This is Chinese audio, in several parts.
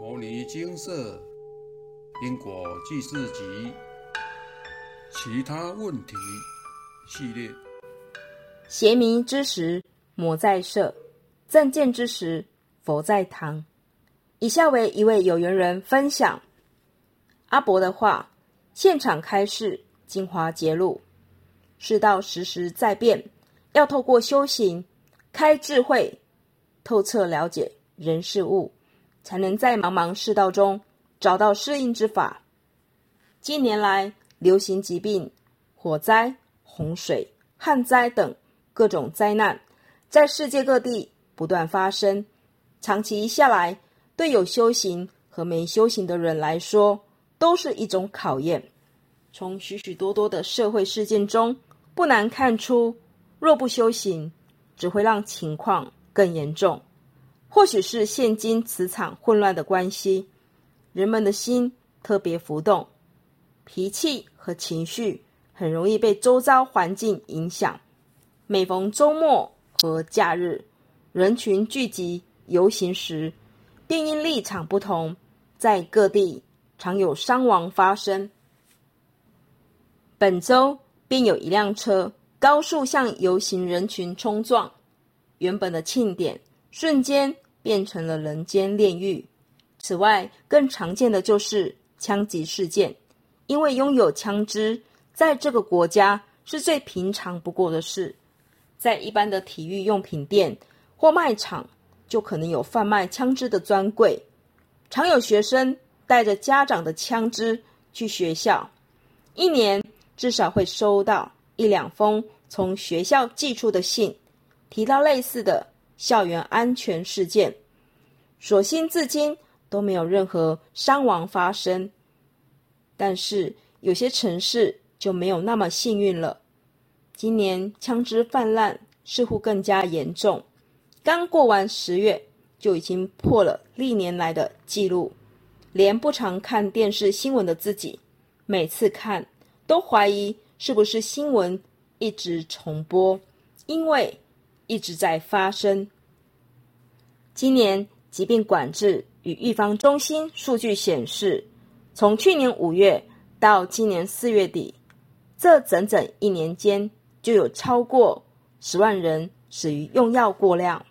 摩尼金色因果记事集其他问题系列，邪迷之时，魔在舍；正见之时，佛在堂。以下为一位有缘人分享阿伯的话：现场开示，精华揭露，世道时时在变，要透过修行，开智慧，透彻了解人事物，才能在茫茫世道中找到适应之法。近年来，流行疾病、火灾、洪水、旱灾等各种灾难，在世界各地不断发生。长期下来，对有修行和没修行的人来说，都是一种考验。从许许多多的社会事件中，不难看出，若不修行，只会让情况更严重。或许是现今磁场混乱的关系，人们的心特别浮动，脾气和情绪很容易被周遭环境影响。每逢周末和假日，人群聚集游行时，便因立场不同，在各地常有伤亡发生。本周便有一辆车高速向游行人群冲撞，原本的庆典瞬间变成了人间炼狱。此外，更常见的就是枪击事件，因为拥有枪支在这个国家是最平常不过的事。在一般的体育用品店或卖场，就可能有贩卖枪支的专柜，常有学生带着家长的枪支去学校，一年至少会收到一两封从学校寄出的信，提到类似的校园安全事件。所幸至今都没有任何伤亡发生，但是有些城市就没有那么幸运了。今年枪支泛滥似乎更加严重，刚过完十月就已经破了历年来的记录。连不常看电视新闻的自己，每次看都怀疑是不是新闻一直重播，因为一直在发生。今年疾病管制与预防中心数据显示，从去年五月到今年四月底，这整整一年间就有超过十万人死于用药过量，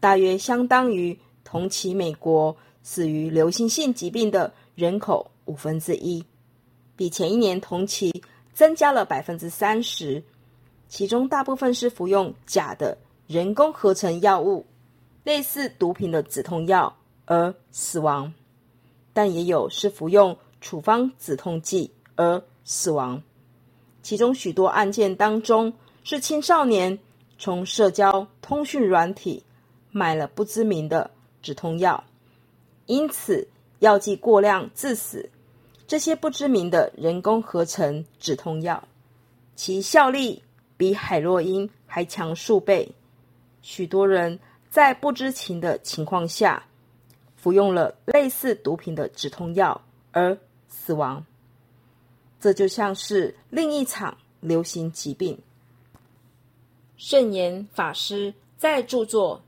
大约相当于同期美国死于流行性疾病的人口五分之一，比前一年同期增加了百分之三十。其中大部分是服用假的人工合成药物。类似毒品的止痛药而死亡，但也有是服用处方止痛剂而死亡。其中许多案件当中是青少年从社交通讯软体买了不知名的止痛药，因此药剂过量致死。这些不知名的人工合成止痛药，其效力比海洛因还强数倍。许多人。在不知情的情况下，服用了类似毒品的止痛药而死亡，这就像是另一场流行疾病。圣严法师在著作《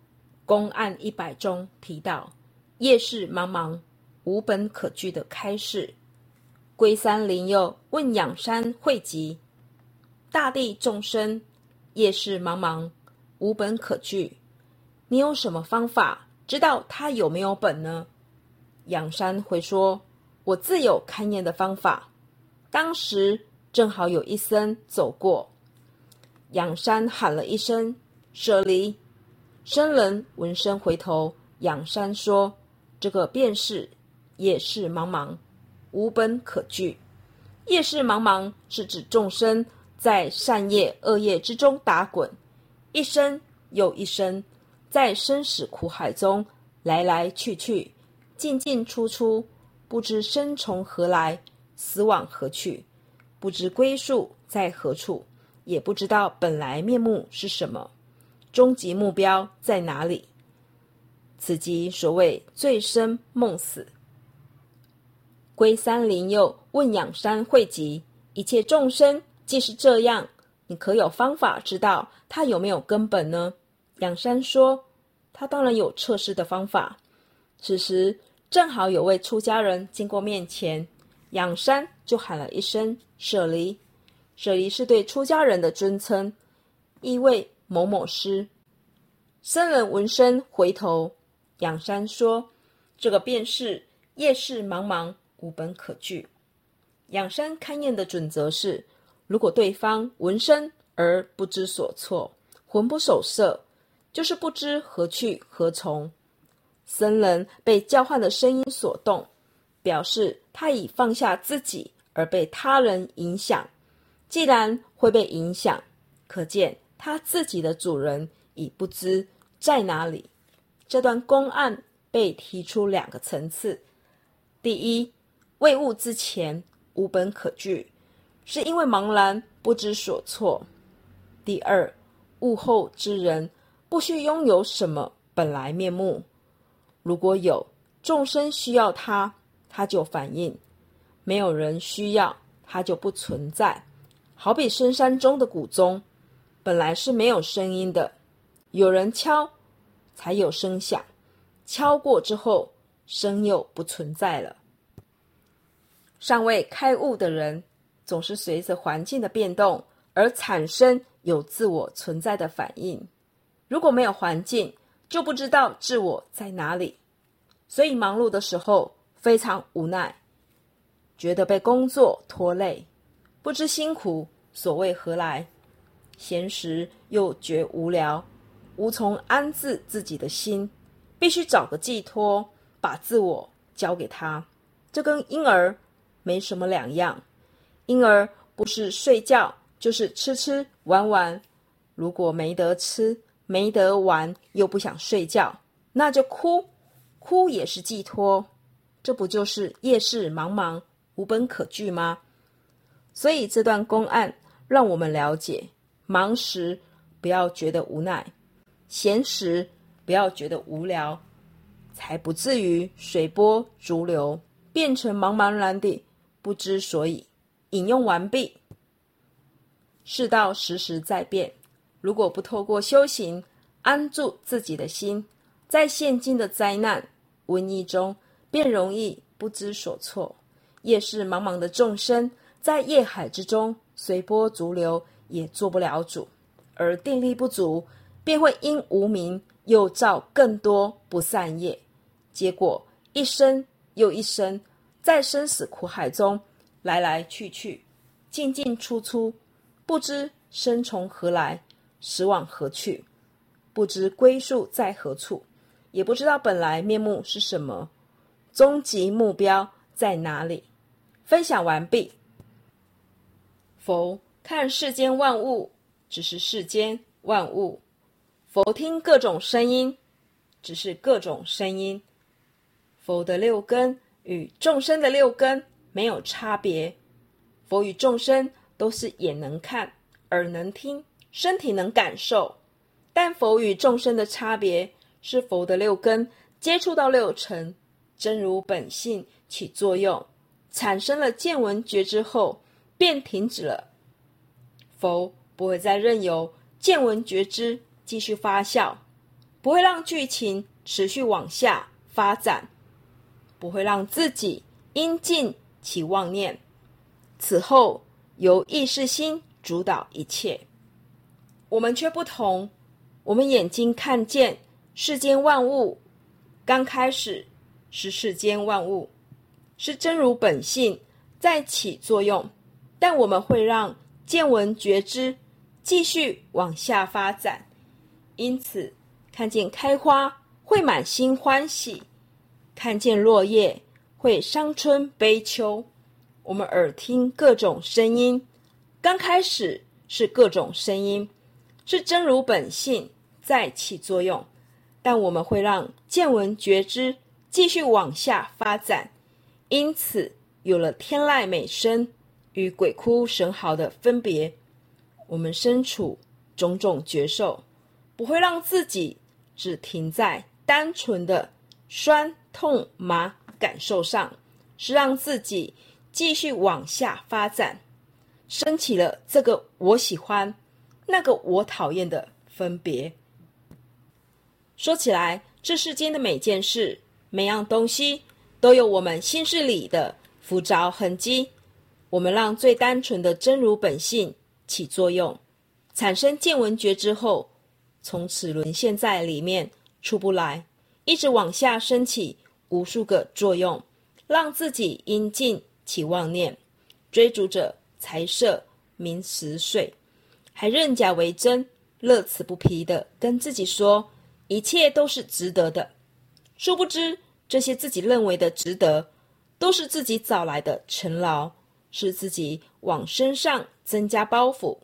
公案一百》中提到：“夜市茫茫，无本可据的开示。龟山灵佑问仰山汇集，大地众生，夜市茫茫，无本可据。”你有什么方法知道他有没有本呢？仰山回说：“我自有勘验的方法。当时正好有一僧走过，仰山喊了一声‘舍离’，僧人闻声回头。仰山说：‘这个便是夜市茫茫，无本可据。夜市茫茫是指众生在善业恶业之中打滚，一生又一生。’”在生死苦海中来来去去，进进出出，不知生从何来，死往何去，不知归宿在何处，也不知道本来面目是什么，终极目标在哪里？此即所谓醉生梦死。龟山灵佑问仰山汇集一切众生，既是这样，你可有方法知道他有没有根本呢？仰山说：“他当然有测试的方法。此时正好有位出家人经过面前，仰山就喊了一声“舍离”。舍离是对出家人的尊称，意味某某师。僧人闻声回头，仰山说：“这个便是夜市茫茫，无本可据。”仰山勘验的准则是：如果对方闻声而不知所措，魂不守舍，就是不知何去何从。僧人被叫唤的声音所动，表示他已放下自己而被他人影响。既然会被影响，可见他自己的主人已不知在哪里。这段公案被提出两个层次：第一，未悟之前无本可据，是因为茫然不知所措；第二，悟后之人不需拥有什么本来面目。如果有众生需要它，它就反应；没有人需要，它就不存在。好比深山中的古钟，本来是没有声音的，有人敲，才有声响。敲过之后，声又不存在了。尚未开悟的人，总是随着环境的变动而产生有自我存在的反应。如果没有环境，就不知道自我在哪里，所以忙碌的时候非常无奈，觉得被工作拖累。不知辛苦所谓何来，闲时又觉无聊，无从安置自己的心，必须找个寄托，把自我交给他。这跟婴儿没什么两样。婴儿不是睡觉，就是吃吃玩玩。如果没得吃、没得玩，又不想睡觉，那就哭，哭也是寄托。这不就是夜市茫茫，无本可据吗？所以这段公案让我们了解：忙时不要觉得无奈，闲时不要觉得无聊，才不至于随波逐流，变成茫茫然的不知所以。引用完毕。世道时时在变，如果不透过修行安住自己的心，在现今的灾难瘟疫中，便容易不知所措。夜市茫茫的众生。在业海之中随波逐流，也做不了主；而定力不足，便会因无名又造更多不善业，结果一生又一生，在生死苦海中来来去去，进进出出，不知生从何来，死往何去，不知归宿在何处，也不知道本来面目是什么，终极目标在哪里。分享完毕。佛看世间万物，只是世间万物；佛听各种声音，只是各种声音。佛的六根与众生的六根没有差别。佛与众生都是眼能看、耳能听、身体能感受，但佛与众生的差别是佛的六根接触到六尘，真如本性起作用，产生了见闻觉知后。便停止了。佛不会再任由见闻觉知继续发酵，不会让剧情持续往下发展，不会让自己因尽起妄念。此后由意识心主导一切。我们却不同，我们眼睛看见世间万物，刚开始是世间万物，是真如本性在起作用。但我们会让见闻觉知继续往下发展，因此看见开花会满心欢喜，看见落叶会伤春悲秋。我们耳听各种声音，刚开始是各种声音，是真如本性在起作用，但我们会让见闻觉知继续往下发展，因此有了天籁美声。与鬼哭神嚎的分别，我们身处种种觉受，不会让自己只停在单纯的酸痛麻感受上，是让自己继续往下发展，升起了这个我喜欢，那个我讨厌的分别。说起来，这世间的每件事、每样东西，都有我们心事里的浮躁痕迹。我们让最单纯的真如本性起作用，产生见闻觉之后，从此沦陷在里面出不来，一直往下升起无数个作用，让自己因尽起妄念，追逐着财色名食睡，还认假为真，乐此不疲的跟自己说一切都是值得的。殊不知，这些自己认为的值得，都是自己找来的尘劳。是自己往身上增加包袱，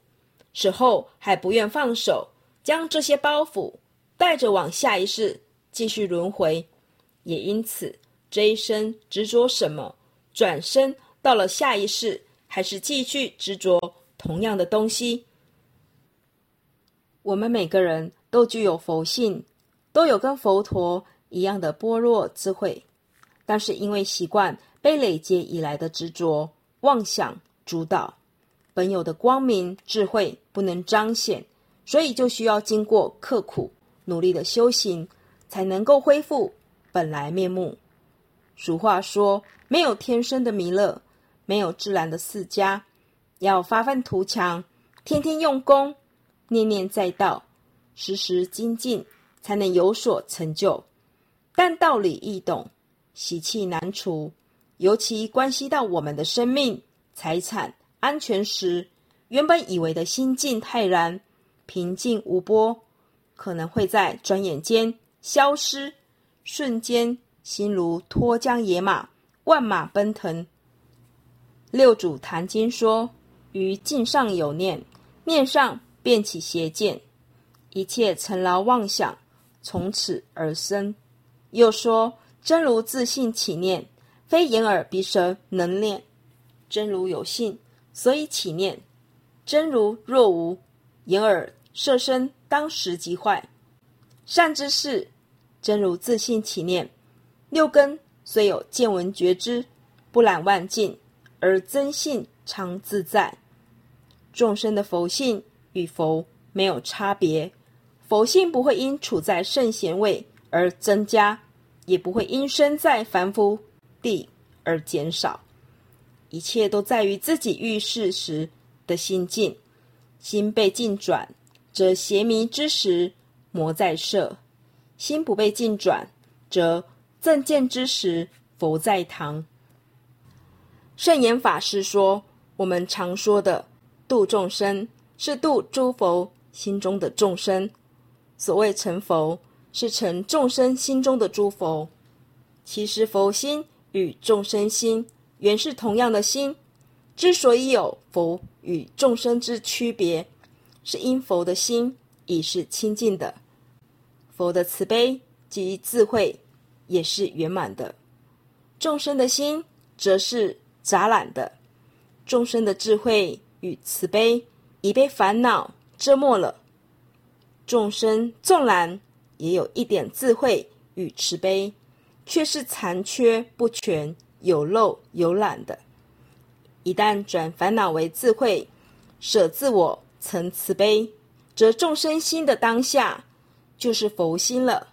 死后还不愿放手，将这些包袱带着往下一世继续轮回，也因此这一生执着什么，转身到了下一世还是继续执着同样的东西。我们每个人都具有佛性，都有跟佛陀一样的般若智慧，但是因为习惯被累积以来的执着。妄想主导，本有的光明智慧不能彰显，所以就需要经过刻苦努力的修行，才能够恢复本来面目。俗话说：“没有天生的弥勒，没有自然的释迦。”要发愤图强，天天用功，念念在道，时时精进，才能有所成就。但道理易懂，习气难除。尤其关系到我们的生命、财产安全时，原本以为的心境泰然、平静无波，可能会在转眼间消失，瞬间心如脱缰野马，万马奔腾。六祖坛经说：“于境上有念，念上便起邪见，一切尘劳妄想从此而生。”又说：“真如自信起念。”非眼耳鼻舌能念，真如有性，所以起念。真如若无眼耳色身，当时即坏。善之事，真如自信起念。六根虽有见闻觉知，不染万境，而真性常自在。众生的佛性与佛没有差别，佛性不会因处在圣贤位而增加，也不会因身在凡夫。地而减少，一切都在于自己遇事时的心境。心被境转，则邪迷之时魔在摄；心不被境转，则正见之时佛在堂。圣严法师说：“我们常说的度众生，是度诸佛心中的众生。所谓成佛，是成众生心中的诸佛。其实佛心。”与众生心原是同样的心，之所以有佛与众生之区别，是因佛的心已是清净的，佛的慈悲及智慧也是圆满的；众生的心则是杂染的，众生的智慧与慈悲已被烦恼折磨了。众生纵然也有一点智慧与慈悲。却是残缺不全、有漏有懒的。一旦转烦恼为智慧，舍自我成慈悲，则众生心的当下就是佛心了。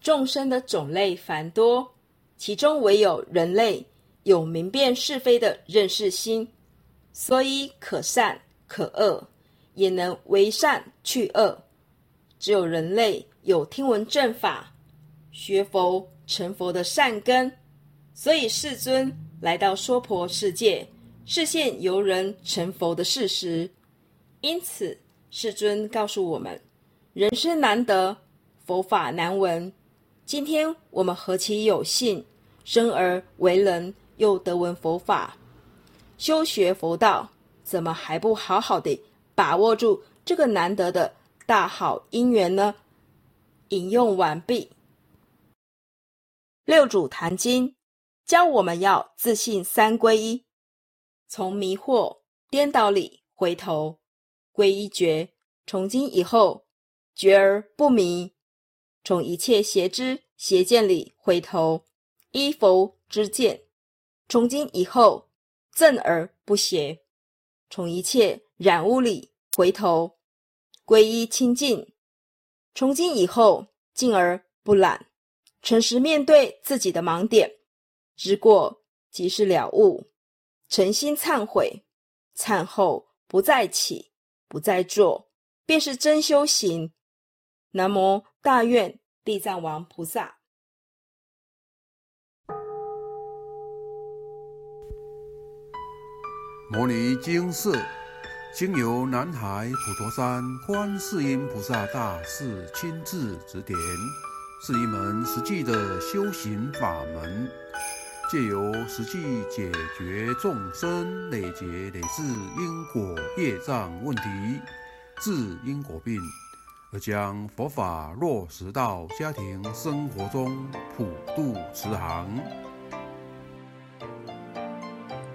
众生的种类繁多，其中唯有人类有明辨是非的认识心，所以可善可恶，也能为善去恶。只有人类有听闻正法。学佛成佛的善根，所以世尊来到娑婆世界，示现由人成佛的事实。因此，世尊告诉我们：人生难得，佛法难闻。今天我们何其有幸，生而为人，又得闻佛法，修学佛道，怎么还不好好的把握住这个难得的大好因缘呢？引用完毕。六祖坛经教我们要自信三归一，从迷惑颠倒里回头归一觉，从今以后觉而不迷；从一切邪知邪见里回头依佛之见，从今以后正而不邪；从一切染污里回头皈依清净，从今以后净而不染。诚实面对自己的盲点，知过即是了悟，诚心忏悔，忏后不再起，不再做，便是真修行。南无大愿地藏王菩萨。摩尼经寺经由南海普陀山观世音菩萨大士亲自指点，是一门实际的修行法门，借由实际解决众生累劫累世因果业障问题，治因果病，而将佛法落实到家庭生活中，普度慈航。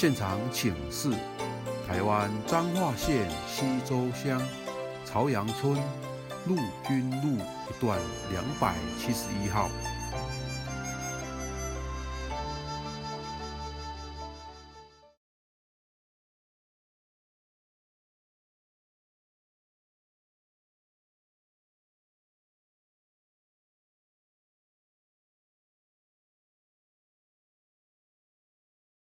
现场请示：台湾彰化县西周乡朝阳村陆军路一段两百七十一号。